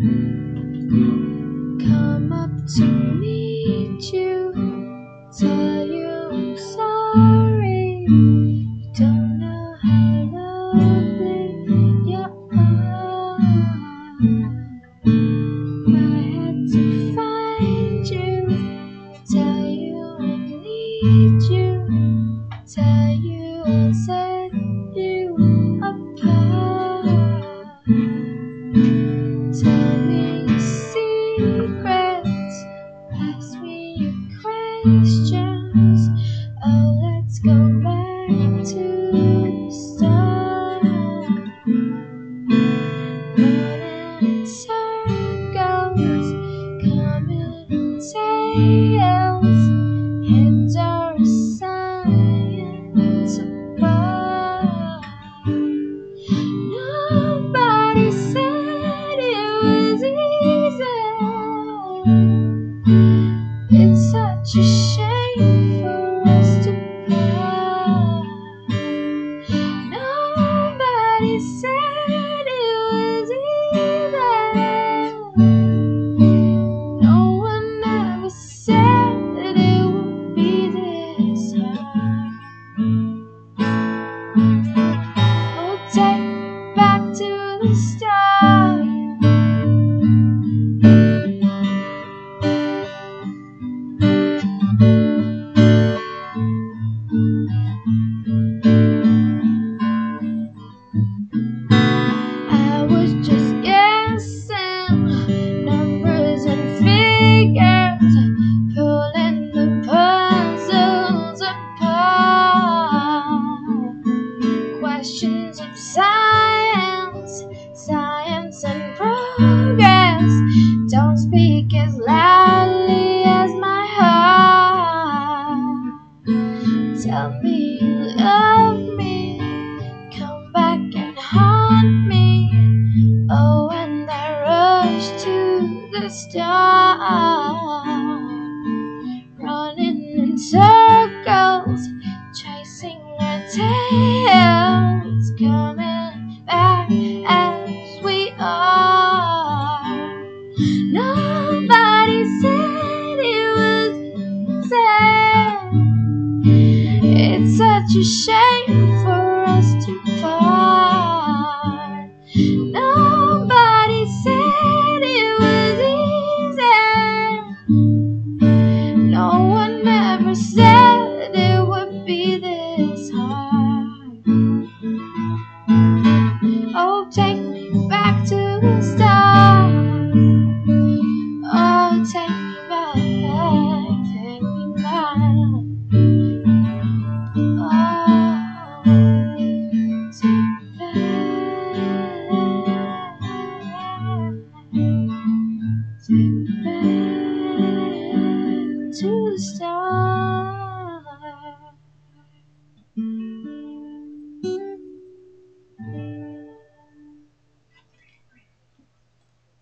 Come up to questions. Oh, let's go back to the start. Running in circles, coming in Nobody said don't speak as loudly as my heart. Tell me you love me, come back and haunt me. Oh, and I rush to the start, running in circles, chasing our tails, Nobody said it was sad. It's such a shame for us to part. Nobody said it was easy. No one ever said it would be this hard. Oh, take me back to the start.